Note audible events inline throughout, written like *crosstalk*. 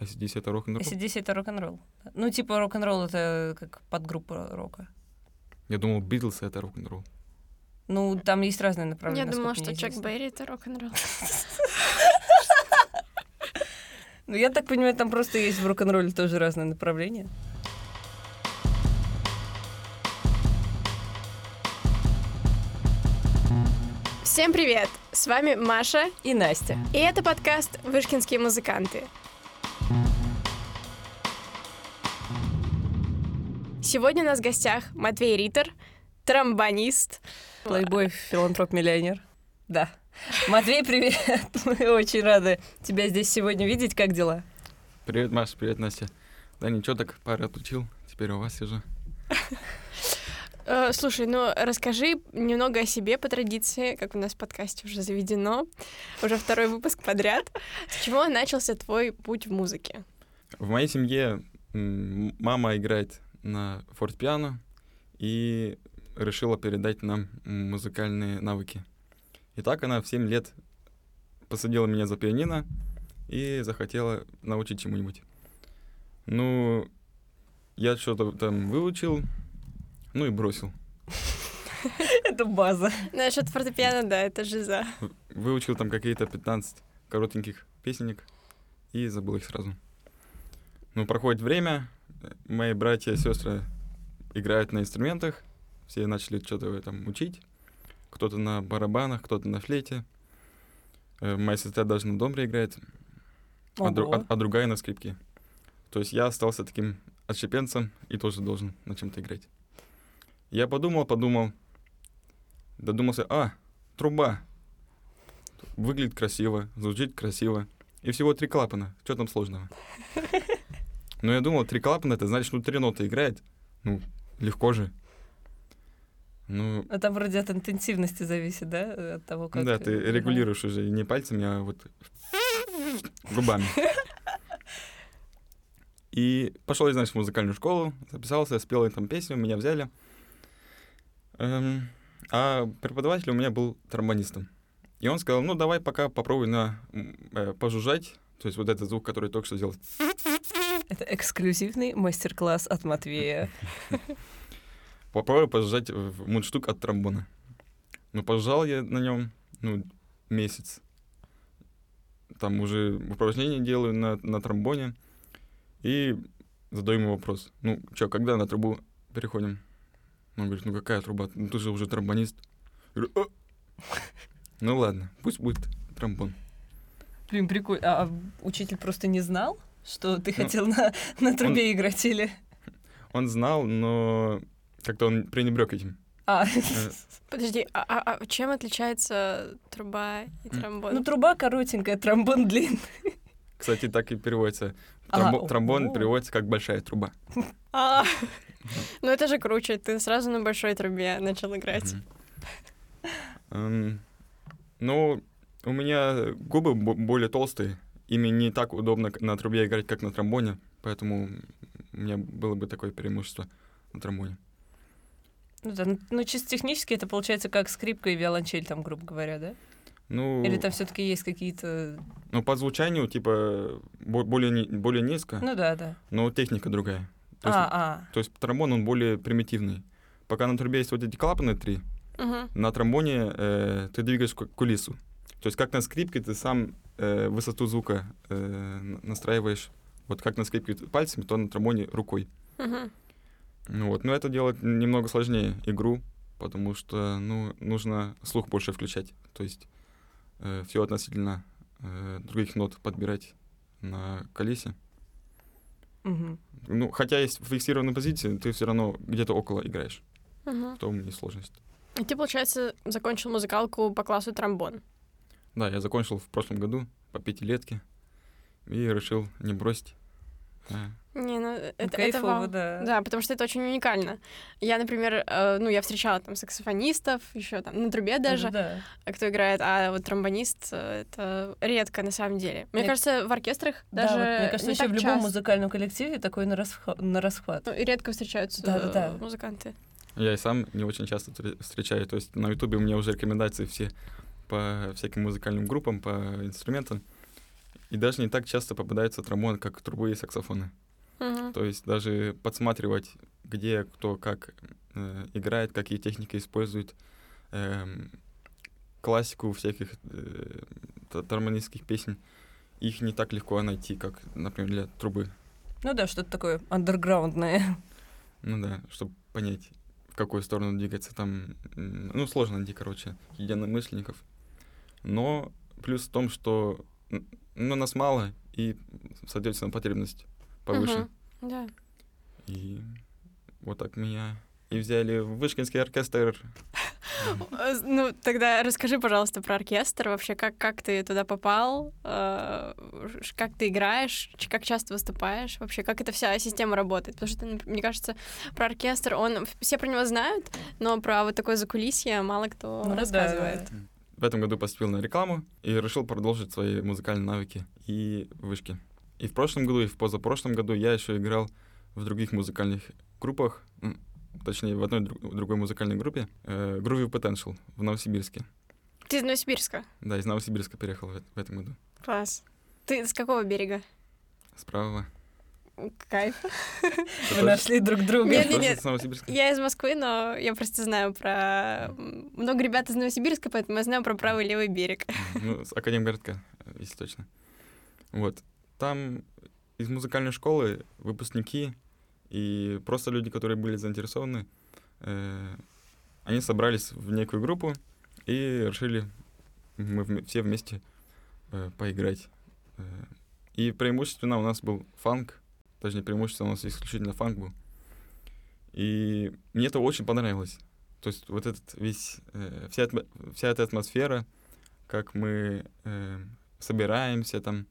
ACDC это рок-н-ролл? ACDC это рок-н-ролл. Ну, типа рок-н-ролл это как подгруппа рока. Я думал, Битлз это рок-н-ролл. Ну, там есть разные направления. Я думала, что Чак. Берри — это рок-н-ролл. *laughs* Ну, я так понимаю, там просто есть в рок-н-ролле тоже разные направления. Всем привет! С вами Маша, И Настя. и это подкаст «Вышкинские музыканты». Сегодня у нас в гостях Матвей Риттер, тромбонист. Плейбой, филантроп-миллионер. Да. Матвей, привет. *laughs* Мы очень рады тебя здесь сегодня видеть. Как дела? Привет, Маша, привет, Настя. Да ничего, так пары отучил, теперь у вас сижу. Э, Слушай, ну расскажи немного о себе по традиции, как у нас в подкасте уже заведено, уже второй выпуск подряд. С чего начался твой путь в музыке? В моей семье мама играет на фортепиано и решила передать нам музыкальные навыки. И так она в 7 лет посадила меня за пианино и захотела научить чему-нибудь. Ну, я что-то там выучил, ну и бросил. *laughs* Это база. Насчет фортепиано, да, это жиза. Выучил там какие-то 15 коротеньких песенек и забыл их сразу. Ну, проходит время, мои братья и сестры играют на инструментах, все начали что-то там учить. Кто-то на барабанах, кто-то на флейте. Э, Моя сестра даже на домбре играет, а, дру- а- а другая на скрипке. То есть я остался таким отщепенцем и тоже должен на чем-то играть. Я подумал, подумал, додумался, а, труба. Выглядит красиво, звучит красиво. И всего три клапана. Что там сложного? *laughs* Но я думал, три клапана, это значит, ну, три ноты играет. Ну, легко же. Ну, А там вроде от интенсивности зависит, да? От того, как... да, ты регулируешь уже не пальцами, а вот губами. *laughs* И пошел я, значит, в музыкальную школу, записался, спел там песню, меня взяли. Эм, а преподаватель у меня был тромбонистом. И он сказал, ну, давай пока попробуй на э, пожужжать, то есть вот этот звук, который только что сделал. Это эксклюзивный мастер-класс от Матвея. *laughs* Попробуй пожужжать в мундштук от тромбона. Ну, пожужжал я на нем, ну, месяц. Там уже упражнения делаю на, на тромбоне. И задаю ему вопрос. Ну, что, когда на трубу переходим? Он говорит, ну какая труба? Ну ты же уже тромбонист. Я говорю. *laughs* Ну ладно, пусть будет тромбон. Блин, прикольно. А а учитель просто не знал, что ты Ну, хотел на, на трубе играть или... Он знал, но как-то он пренебрег этим. А, Э, *laughs* Подожди, а, а- а чем отличается труба и тромбон? ну труба коротенькая, тромбон длинный. Кстати, так и переводится. А, Тромбо- тромбон о. переводится как большая труба. А, ну это же круче, ты сразу на большой трубе начал играть. Эм, Ну, у меня губы бо- более толстые. Ими не так удобно на трубе играть, как на тромбоне. Поэтому у меня было бы такое преимущество на тромбоне. Ну да, ну, ну, чисто технически это получается как скрипка и виолончель, там, грубо говоря, да? Ну, Или там все таки есть какие-то... ну, по звучанию, типа, бо- более, более низко, Ну да, да. но техника другая. То есть, А, а. то есть тромбон, он более примитивный. Пока на трубе есть вот эти клапаны три, Мгм. на тромбоне э, ты двигаешь ку- кулису. То есть как на скрипке ты сам э, высоту звука э, настраиваешь. Вот как на скрипке пальцами, то на тромбоне рукой. Ну вот, но это делать немного сложнее игру, потому что ну нужно слух больше включать. То есть все относительно э, других нот подбирать на колесе. Мгм. Ну, хотя есть фиксированная позиция, ты все равно где-то около играешь. Мгм. В том и сложность. И ты, получается, закончил музыкалку по классу тромбон. Да, я закончил в прошлом году по пятилетке и решил не бросить. А, Не, ну это, это Кайфово, вау. да. Да, потому что это очень уникально. Я, например, э, ну, я встречала там саксофонистов, еще там на трубе даже, Да. кто играет, а вот тромбонист э, это редко на самом деле. Мне Мне- кажется, в оркестрах Да, даже вот мне кажется, вообще в любом часто. музыкальном коллективе такой на, расхва- на расхват. Ну, и редко встречаются Да-да-да. э, музыканты. Я и сам не очень часто встр- встречаю. То есть на Ютубе у меня уже рекомендации все по всяким музыкальным группам, по инструментам. И даже не так часто попадаются тромбоны, как трубы и саксофоны. Мгм. То есть даже подсматривать, где кто как э, играет, какие техники использует, эм, классику всяких э, т- тромбонистских песен, их не так легко найти, как, например, для трубы. Ну да, что-то такое андерграундное. Ну да, чтобы понять, в какую сторону двигаться. Там, ну, сложно найти, короче, единомышленников. Но плюс в том, что ну, нас мало, и, соответственно, потребность повыше. Мгм. Да. И вот так меня и взяли в Вышкинский оркестр. Э, Ну, тогда расскажи, пожалуйста, про оркестр. Вообще, как, как ты туда попал? Э, Как ты играешь? Как часто выступаешь? Вообще, как эта вся система работает? Потому что, мне кажется, про оркестр, он... Все про него знают, но про вот такое закулисье мало кто Ну да. В этом году поступил на рекламу и решил продолжить свои музыкальные навыки и вышки. И в прошлом году, и в позапрошлом году я еще играл в других музыкальных группах, точнее, в одной друг- другой музыкальной группе, э, Groovy Potential в Новосибирске. Ты из Новосибирска? Да, из Новосибирска переехал в, в этом году. Класс. Ты с какого берега? Справа. Кайф. Вы нашли друг друга. Нет, нет. Новосибирска? Я из Москвы, но я просто знаю про... Много ребят из Новосибирска, поэтому я знаю про правый и левый берег. Ну, с Академгородка, если точно. Вот. Там из музыкальной школы выпускники и просто люди, которые были заинтересованы, э, они собрались в некую группу и решили мы вме- все вместе э, поиграть. Э, и преимущественно у нас был фанк, точнее преимущественно у нас исключительно фанк был. И мне это очень понравилось. То есть вот этот весь, э, вся, вся эта атмосфера, как мы э, собираемся там,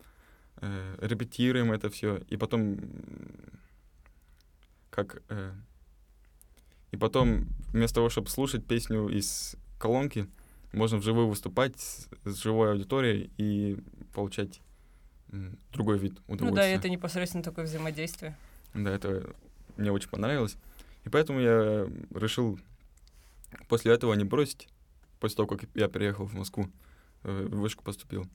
э, репетируем это все, и потом как э, и потом вместо того, чтобы слушать песню из колонки, можно вживую выступать с, с живой аудиторией и получать другой вид Ну удовольствия. да, это непосредственно такое взаимодействие. Да, это мне очень понравилось. И поэтому я решил после этого не бросить, после того, как я переехал в Москву, э, в вышку поступил.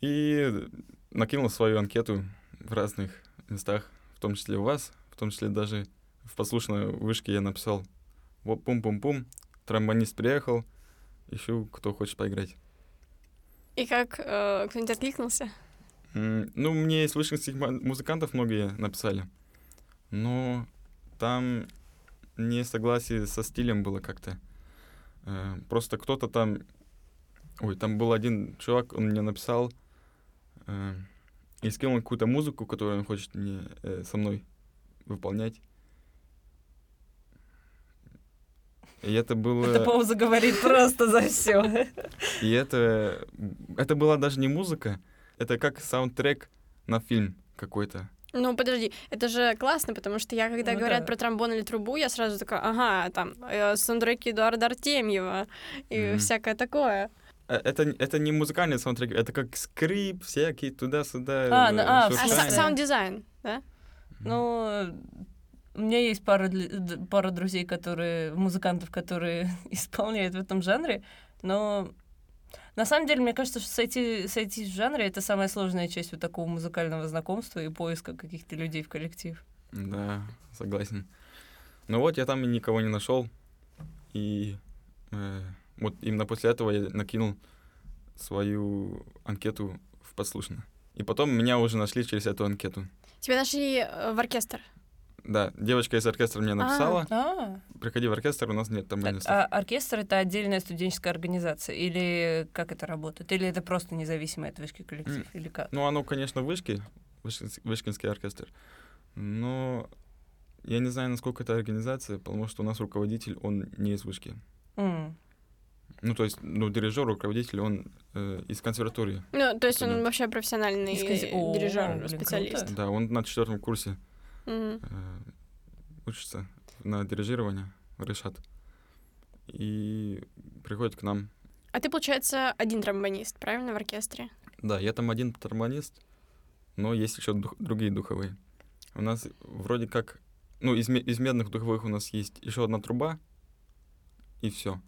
И накинул свою анкету в разных местах, в том числе у вас, в том числе даже в послушной вышке я написал вот пум-пум-пум, тромбонист приехал, ищу, кто хочет поиграть. И как э, кто-нибудь откликнулся? Ну, мне из вышкинских музыкантов многие написали, но там не согласие со стилем было как-то. Э, Просто кто-то там... Ой, там был один чувак, он мне написал э, и скинул какую-то музыку, которую он хочет мне э, со мной выполнять. И это было... Эта пауза говорит просто за все. *laughs* И это, это была даже не музыка, это как саундтрек на фильм какой-то. Ну, подожди, это же классно, потому что я, когда Ну говорят да. про тромбон или трубу, я сразу такая, ага, там, э, саундтреки Эдуарда Артемьева и Мгм. всякое такое. Э, Это, это не музыкальный саундтрек, это как скрип всякий туда-сюда. А, э, ну, а, А, са- смысле? шуршание. саунд-дизайн, да? Ну, у меня есть пара, пара друзей, которые, музыкантов, которые *laughs* исполняют в этом жанре, но на самом деле, мне кажется, что сойти, сойти в жанре — это самая сложная часть вот такого музыкального знакомства и поиска каких-то людей в коллектив. Да, согласен. Ну вот, я там никого не нашел. И э, вот именно после этого я накинул свою анкету в послушно. И потом меня уже нашли через эту анкету. Тебя нашли э, в оркестр. Да, девочка из оркестра мне написала, А, приходи в оркестр, у нас нет там так, а оркестр — это отдельная студенческая организация? Или как это работает? Или это просто независимый от вышки коллектив? Или как? Ну, оно, конечно, в Вышке, Вышкинс- Вышкинский оркестр, но я не знаю, насколько это организация, потому что у нас руководитель, он не из Вышки. М. Ну, то есть, ну, дирижер, руководитель, он э, из консерватории. Ну, то есть он вообще профессиональный О, дирижер, специалист. Да, он на четвертом курсе Э, учится на дирижирование, решат. И приходит к нам. А ты, получается, один тромбонист, правильно, в оркестре? Да, я там один тромбонист, но есть еще дух- другие духовые. У нас вроде как, ну, из, из медных духовых у нас есть еще одна труба, и все.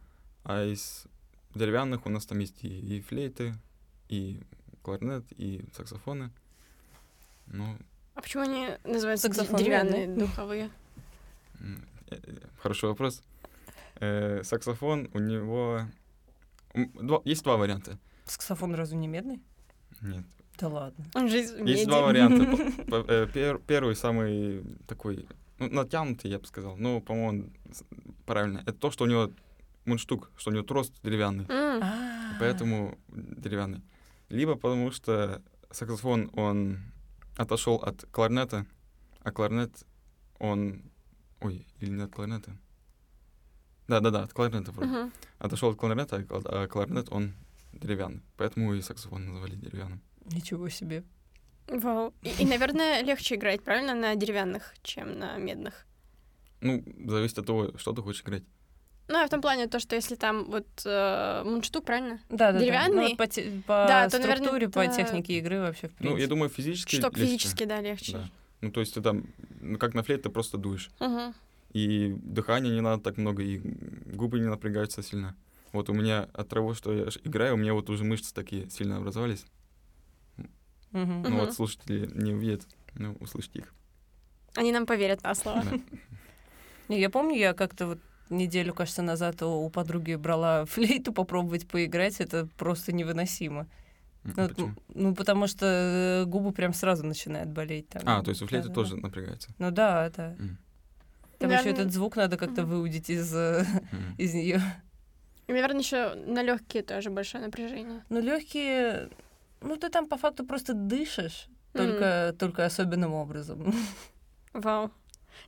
А из деревянных у нас там есть и, и флейты, и кларнет и саксофоны. Ну, А почему они называются деревянные духовые? э, э, хороший вопрос. Э, саксофон у него... два- есть два варианта. Саксофон разве не медный? Нет. Да ладно. Он же Есть меди. два варианта. *laughs* Э, пер- Первый, самый такой, ну, натянутый, я бы сказал. Ну, по-моему, правильно. Это то, что у него мундштук, что у него трос деревянный. А. поэтому деревянный. Либо потому что саксофон, он отошел от кларнета, а кларнет, он... Ой, или не от кларнета? Да-да-да, от кларнета вроде. мгм. Отошел от кларнета, а а кларнет, он деревянный. Поэтому и саксофон назвали деревянным. Ничего себе. Вау. И, и, наверное, легче играть, правильно, на деревянных, чем на медных. Ну, зависит от того, что ты хочешь играть. Ну, а в том плане то, что если там вот э, мундштук, правильно? Да, да, Деревянный? Да. Ну, вот по, те- по Да, то, наверное, структуре, по это- технике игры вообще, в принципе. Ну, я думаю, физически Шток легче. физически, да, легче. Да. Ну, то есть ты там, ну, как на флейте, ты просто дуешь. Мгм. И дыхания не надо так много, и губы не напрягаются сильно. Вот у меня от того, что я играю, у меня вот уже мышцы такие сильно образовались. Мгм. Ну Мгм. вот слушатели не увидят, ну, услышите их. Они нам поверят на слово. Да. Я помню, я как-то вот неделю, кажется, назад у у подруги брала *laughs* флейту попробовать поиграть, это просто невыносимо. Ну, почему? ну, потому что э, губы прям сразу начинают болеть. Там. А, то есть у флейты Да-да-да. тоже напрягается. Ну да, да. М, Там еще Наверно- этот звук надо как-то выудить из, м. из нее. И, наверное, еще на легкие тоже большое напряжение. Ну, легкие. Ну, ты там по факту просто дышишь, Мгм. только, только особенным образом. *laughs* Вау.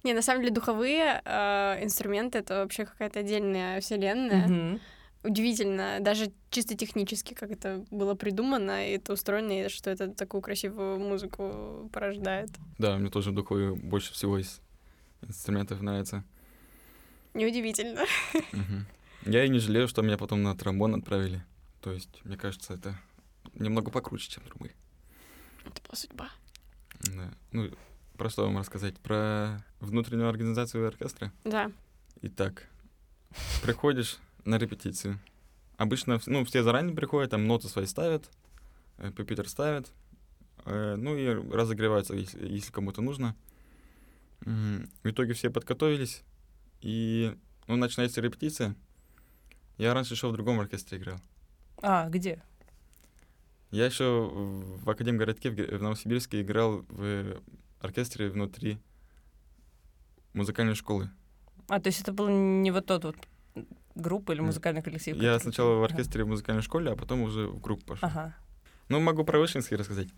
Не, на самом деле духовые э, инструменты это вообще какая-то отдельная вселенная. Мгм. Удивительно, даже чисто технически, как это было придумано, и это устроено, и что это такую красивую музыку порождает. Да, мне тоже духовые больше всего из инструментов нравится. Неудивительно. *laughs* Мгм. Я и не жалею, что меня потом на тромбон отправили. То есть, мне кажется, это немного покруче, чем трубы. Это была судьба. Да. Ну, про что вам рассказать? Про внутреннюю организацию оркестра? Да. Итак, приходишь на репетицию. Обычно, ну, все заранее приходят, там ноты свои ставят, э, пюпитер ставят, э, ну и разогреваются, если, если кому-то нужно. В итоге все подготовились, и, ну, начинается репетиция. Я раньше еще в другом оркестре играл. А, где? Я еще в Академгородке в Новосибирске играл в оркестре внутри музыкальной школы. А, то есть это был не вот тот вот группа или музыкальный коллектив? Я сначала в Ага. оркестре в музыкальной школе, а потом уже в группу пошел. Ага. Ну, могу про Вышинский рассказать.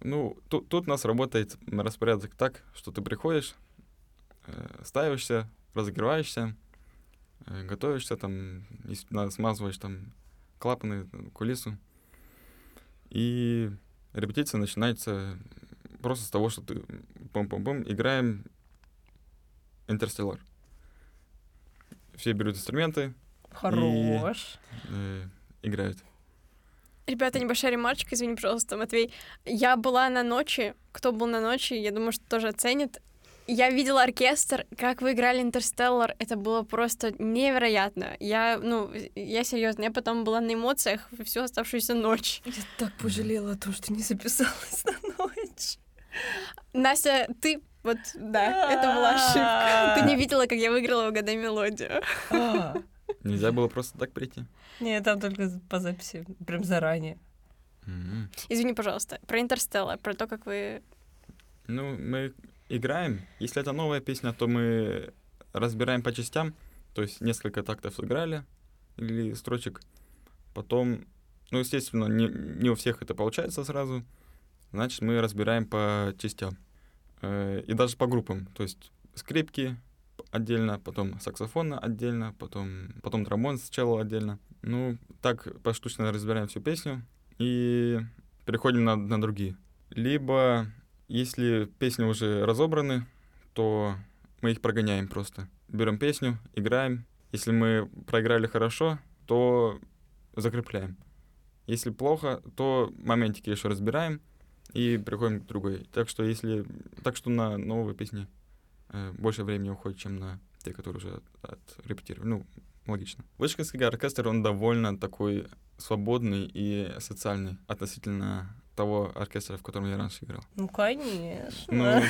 Ну, тут, тут у нас работает распорядок так, что ты приходишь, э, ставишься, разогреваешься, э, готовишься, там, если надо, смазываешь там клапаны, кулису. И репетиция начинается просто с того, что ты пом-пом-пом, играем Интерстеллар. Все берут инструменты, Хорош. э, играют. Ребята, небольшая ремарочка, извини, пожалуйста, Матвей. Я была на ночи. Кто был на ночи, я думаю, что тоже оценит. Я видела оркестр, как вы играли Интерстеллар. Это было просто невероятно. Я, ну, я серьезно, я потом была на эмоциях всю оставшуюся ночь. Я так пожалела о том, что не записалась на ночь. Настя, ты вот, да, это была ошибка. Ты не видела, как я выиграла «Угадай мелодию». А. Нельзя было просто так прийти. Не, там только по записи, прям заранее. Извини, пожалуйста, про Интерстеллар, про то, как вы... Ну, мы играем. Если это новая песня, то мы разбираем по частям. То есть несколько тактов сыграли или строчек. Потом, ну, естественно, не, не у всех это получается сразу. Значит, мы разбираем по частям. Э, И даже по группам. То есть скрипки отдельно, потом саксофон отдельно, потом, потом тромбон сначала отдельно. Ну, так поштучно разбираем всю песню и переходим на, на другие. Либо если песни уже разобраны, то мы их прогоняем просто. Берем песню, играем. Если мы проиграли хорошо, то закрепляем. Если плохо, то моментики еще разбираем и переходим к другой. Так что если так что на новые песни э, больше времени уходит, чем на те, которые уже от, отрепетировали. Ну, логично. Вышкинский оркестр, он довольно такой свободный и социальный относительно того оркестра, в котором я раньше играл. Ну, конечно. Ну,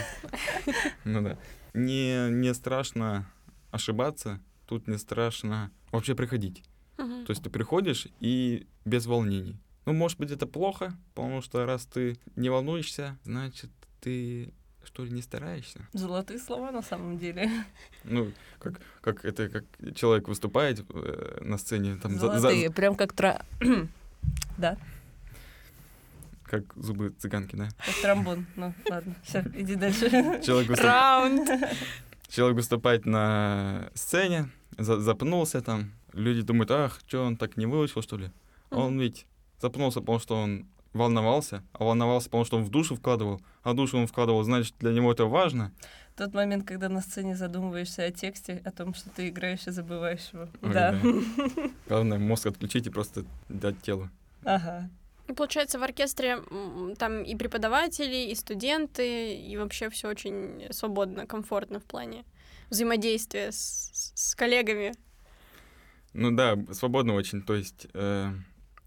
*laughs* ну да. Не, не страшно ошибаться, тут не страшно вообще приходить. То есть ты приходишь и без волнений. Ну, может быть, это плохо, потому что раз ты не волнуешься, значит, ты что ли не стараешься. Золотые слова на самом деле. Ну, как, как это, как человек выступает э, на сцене, там, за- за- Золотые, прям как тра... *clears throat* Да, как зубы цыганки, да? как тромбон. Ну, ладно, все, иди дальше. Человек, выступ- Раунд. человек выступает на сцене, за- запнулся там, люди думают, ах, что он так не выучил, что ли? Он ведь запнулся, потому что он волновался, а волновался, потому что он в душу вкладывал, а душу он вкладывал, значит, для него это важно. Тот момент, когда на сцене задумываешься о тексте, о том, что ты играешь и забываешь его. Ой, Да. да. Главное, мозг отключить и просто дать телу. Ага. И получается, в оркестре там и преподаватели, и студенты, и вообще все очень свободно, комфортно в плане взаимодействия с, с- с коллегами. Ну да, свободно очень, то есть э,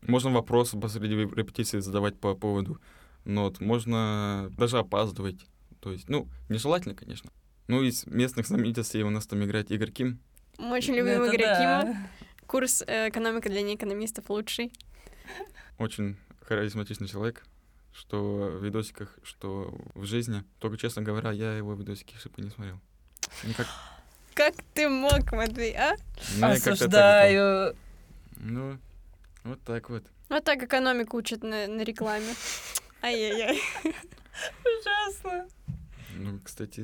можно вопросы посреди репетиции задавать по поводу нот, можно даже опаздывать, то есть, ну, нежелательно, конечно. Ну, из местных знаменитостей у нас там играет Игорь Ким, Мы очень любим Это Игоря да. Кима. Курс э, «Экономика для неэкономистов» лучший. очень харизматичный человек, что в видосиках, что в жизни. Только, честно говоря, я его видосики шипы не смотрел. Никак. Как ты мог, Матвей, а? Ну, Осуждаю. Ну, вот так вот. Вот так экономику учат на, на рекламе. *laughs* Ай-яй-яй. Ужасно. Ну, кстати,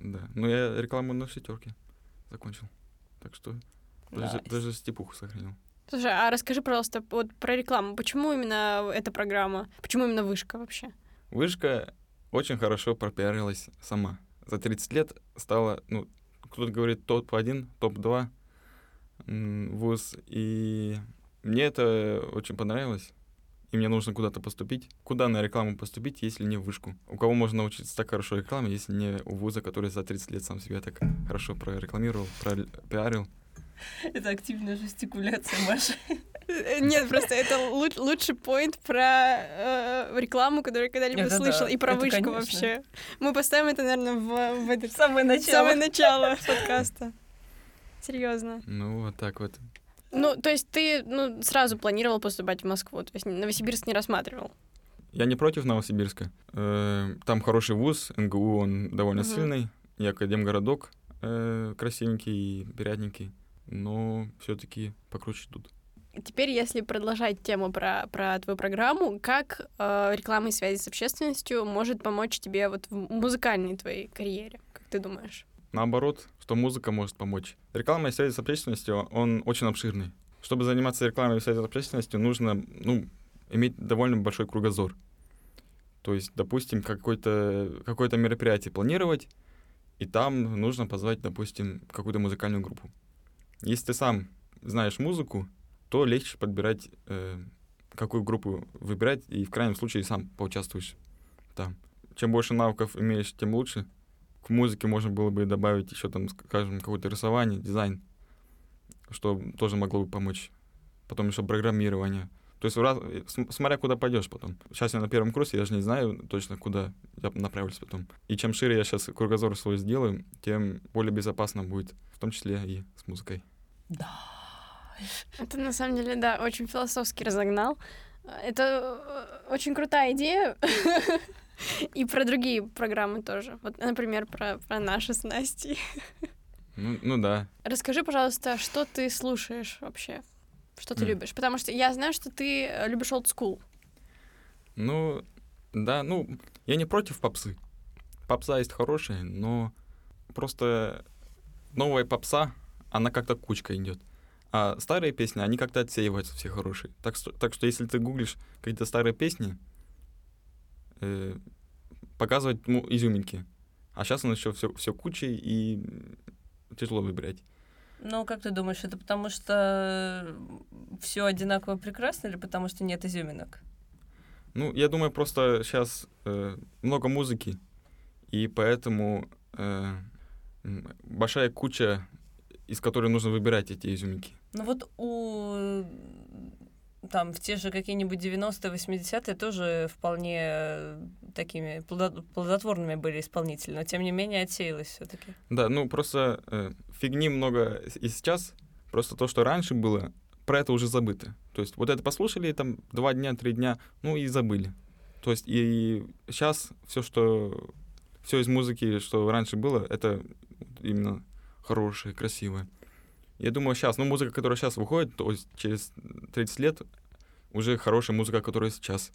да. Ну, я рекламу на шестерке закончил. Так что даже, степуху сохранил. Слушай, а расскажи, пожалуйста, вот про рекламу. Почему именно эта программа? Почему именно вышка вообще? Вышка очень хорошо пропиарилась сама. За 30 лет стала, ну, кто-то говорит топ-1, топ-2 м, вуз. И мне это очень понравилось. И мне нужно куда-то поступить. Куда на рекламу поступить, если не в вышку? У кого можно научиться так хорошо рекламе, если не у вуза, который за 30 лет сам себя так хорошо прорекламировал, пропиарил? Это активная жестикуляция, Маша. Э, Нет, просто это лу- лучший поинт про э, рекламу, которую я когда-либо Это слышала, да, и про это вышку конечно. вообще. Мы поставим это, наверное, в, в этот Самое начало. самое начало *laughs* подкаста. Серьезно. Ну, вот так вот. Ну, то есть ты ну, сразу планировал поступать в Москву, то есть Новосибирск не рассматривал. Я не против Новосибирска. Э, Там хороший вуз, НГУ, он довольно Мгм. сильный, и академгородок э, красивенький и приятненький, но все-таки покруче тут. Теперь, если продолжать тему про, про твою программу, как э, реклама и связи с общественностью может помочь тебе вот в музыкальной твоей карьере, как ты думаешь? Наоборот, что музыка может помочь. Реклама и связи с общественностью, он очень обширный. Чтобы заниматься рекламой и связи с общественностью, нужно ну, иметь довольно большой кругозор. То есть, допустим, какое-то какое мероприятие планировать, и там нужно позвать, допустим, какую-то музыкальную группу. Если ты сам знаешь музыку, то легче подбирать, э, какую группу выбирать, и в крайнем случае сам поучаствуешь там. Чем больше навыков имеешь, тем лучше. К музыке можно было бы добавить еще там, скажем, какое-то рисование, дизайн, что тоже могло бы помочь. Потом еще программирование. То есть, в раз- э, см- смотря куда пойдешь потом. Сейчас я на первом курсе, я же не знаю точно, куда я направлюсь потом. И чем шире я сейчас кругозор свой сделаю, тем более безопасно будет, в том числе и с музыкой. Да. Это на самом деле, да, очень философски разогнал. Это э, очень крутая идея. *laughs* *laughs* И про другие программы тоже. Вот, например, про, про наши с Настей. *laughs* Ну, ну да. Расскажи, пожалуйста, что ты слушаешь вообще? Что ты М. любишь? Потому что я знаю, что ты э, любишь old school. Ну, да, ну, я не против попсы. Попса есть хорошая, но просто новая попса, она как-то кучка идет. А старые песни, они как-то отсеиваются все хорошие. Так что, так что если ты гуглишь какие-то старые песни, э, показывать ну, изюминки. А сейчас он еще все, все кучей и тяжело выбирать. Ну, как ты думаешь, это потому что все одинаково прекрасно или потому что нет изюминок? Ну, я думаю, просто сейчас много музыки, и поэтому э, большая куча, из которой нужно выбирать эти изюминки. Ну вот у там в те же какие-нибудь 90-е, 80-е тоже вполне э, такими плодо- плодотворными были исполнители, но тем не менее отсеялось все-таки. Да, ну просто э, фигни много и сейчас. Просто то, что раньше было, про это уже забыто. То есть вот это послушали там два дня, три дня, ну и забыли. То есть и сейчас все, что все из музыки, что раньше было, это именно хорошее, красивое. Я думаю, сейчас, ну, музыка, которая сейчас выходит, то есть через 30 лет уже хорошая музыка, которая сейчас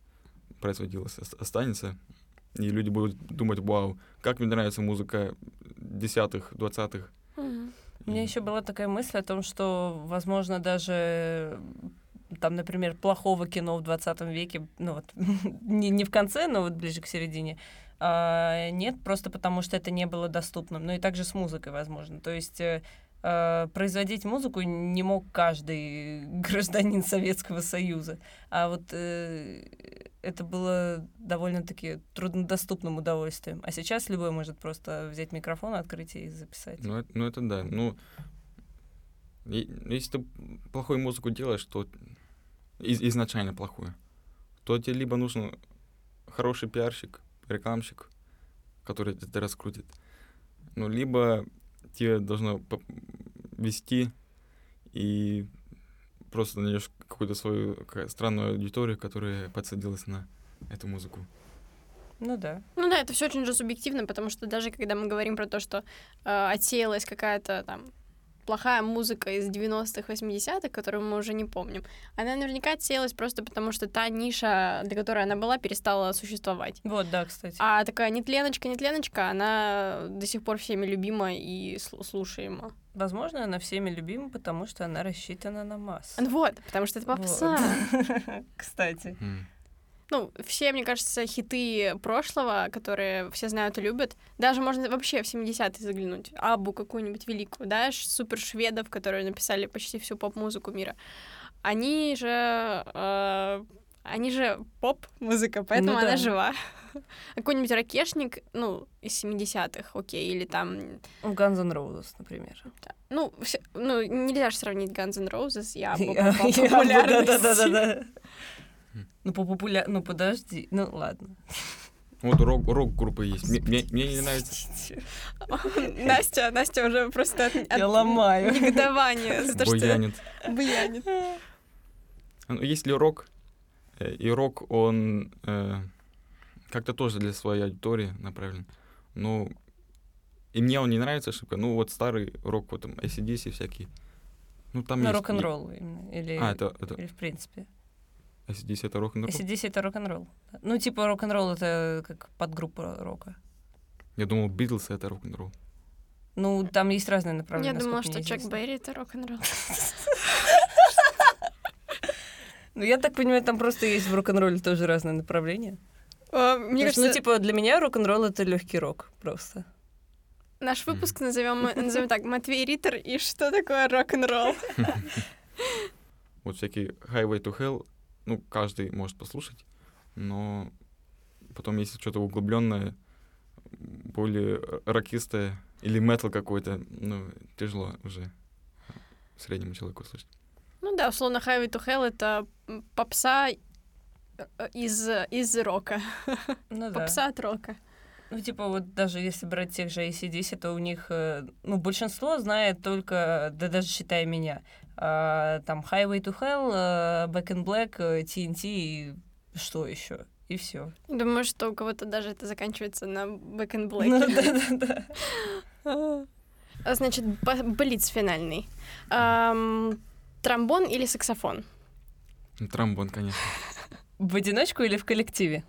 производилась, ос- останется. И люди будут думать, вау, как мне нравится музыка десятых, двадцатых. У меня еще была такая мысль о том, что, возможно, даже там, например, плохого кино в 20 веке, ну вот, *laughs* не, не в конце, но вот ближе к середине, а, нет, просто потому что это не было доступным. Ну и также с музыкой, возможно. То есть э, производить музыку не мог каждый *laughs* гражданин Советского Союза. А вот э, это было довольно-таки труднодоступным удовольствием. А сейчас любой может просто взять микрофон, открыть и записать. Ну, это, ну, это да. Ну, и- если ты плохую музыку делаешь, то из- изначально плохую, то тебе либо нужен хороший пиарщик, рекламщик, который это раскрутит, ну, либо тебе должно вести и просто найдешь какую-то свою странную аудиторию, которая подсадилась на эту музыку. Ну да. Ну да, это все очень же субъективно, потому что даже когда мы говорим про то, что э, отсеялась какая-то там плохая музыка из 90-х, 80-х, которую мы уже не помним, она наверняка отсеялась просто потому, что та ниша, для которой она была, перестала существовать. Вот, да, кстати. А такая нетленочка, нетленочка, она до сих пор всеми любима и сл- слушаема. Возможно, она всеми любима, потому что она рассчитана на массу. Ну Вот, потому что это попса. Вот. *laughs* Кстати. М. Ну, все, мне кажется, хиты прошлого, которые все знают и любят, даже можно вообще в 70-е заглянуть, Абу какую-нибудь великую, да, супер шведов, которые написали почти всю поп-музыку мира. Они же... э, они же поп-музыка, поэтому Ну она да. жива. *laughs* Какой-нибудь ракешник, ну, из 70-х, окей, или там... Guns N' Roses, например. да, Ну, все- ну, нельзя же сравнить Guns N' Roses *laughs* Абу Я- популярности. Да-да-да-да. Ну, по популя... Ну, подожди. Ну, ладно. Вот рок, рок-группа есть. Мне, мне- мне не нравится. *laughs* Настя, Настя уже просто от, от Я ломаю. негодования за то, что Буянит. буянит. Ну, Если рок, э, и рок, он э, как-то тоже для своей аудитории направлен. Ну, и мне он не нравится ошибка. Ну, вот старый рок, вот там, ACDC всякие. Ну, там есть... рок-н-ролл именно. Или, А, это, это или в принципе. ACDC это рок-н-ролл? ACDC — это рок-н-ролл. Ну, типа рок-н-ролл — это как подгруппа рока. Я думал, Битлз это рок-н-ролл. Ну, там есть разные направления. Я думала, что Чак. Берри это рок-н-ролл. *laughs* Ну, я так понимаю, там просто есть в рок-н-ролле тоже разные направления. А, Мне что, кажется, ну, типа, для меня рок-н-ролл — это легкий рок просто. наш выпуск назовем *laughs* назовем так Матвей Риттер и что такое рок-н-ролл. *laughs* Вот всякие Highway to Hell, ну, каждый может послушать, но потом, если что-то углубленное, более рокистое или метал какой-то, ну, тяжело уже среднему человеку слушать. Ну да, условно, Highway to Hell — это попса э, из, из рока. Ну да. Попса от рока. Ну, типа, вот даже если брать тех же ACDC, то у них, э, ну, большинство знает только, да даже считая меня, а, там Highway to Hell, э, Back in Black, э, TNT и что еще? И все. Думаю, что у кого-то даже это заканчивается на Back and *laughs* Ну, Black. да-да-да. А, Значит, блиц финальный. Тромбон или саксофон? Ну, Тромбон, конечно. В одиночку или в коллективе?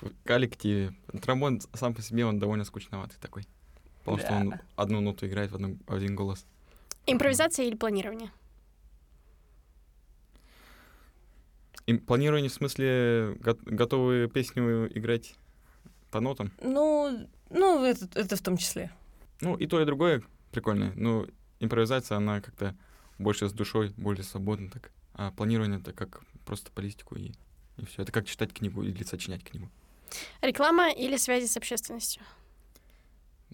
В коллективе. Тромбон сам по себе, он довольно скучноватый такой. Потому что он Да. одну ноту играет в одном- в один голос. Импровизация или планирование? И планирование в смысле го- готовы песню играть по нотам? Ну, ну это, это в том числе. Ну, и то, и другое прикольное. Ну, импровизация, она как-то больше с душой, более свободно так. А планирование это как просто по листику и, и все. Это как читать книгу или сочинять книгу. Реклама или связи с общественностью?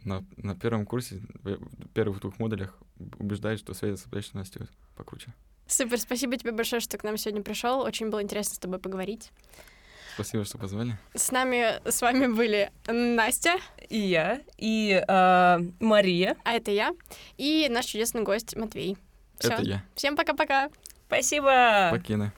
На, на первом курсе, в первых двух модулях убеждают, что связь с общественностью покруче. Супер, спасибо тебе большое, что к нам сегодня пришел. Очень было интересно с тобой поговорить. Спасибо, что позвали. С нами, с вами были Настя, И я, и а, Мария. а это я, и наш чудесный гость Матвей. Всё. Это я. Всем пока-пока. Спасибо! Покина.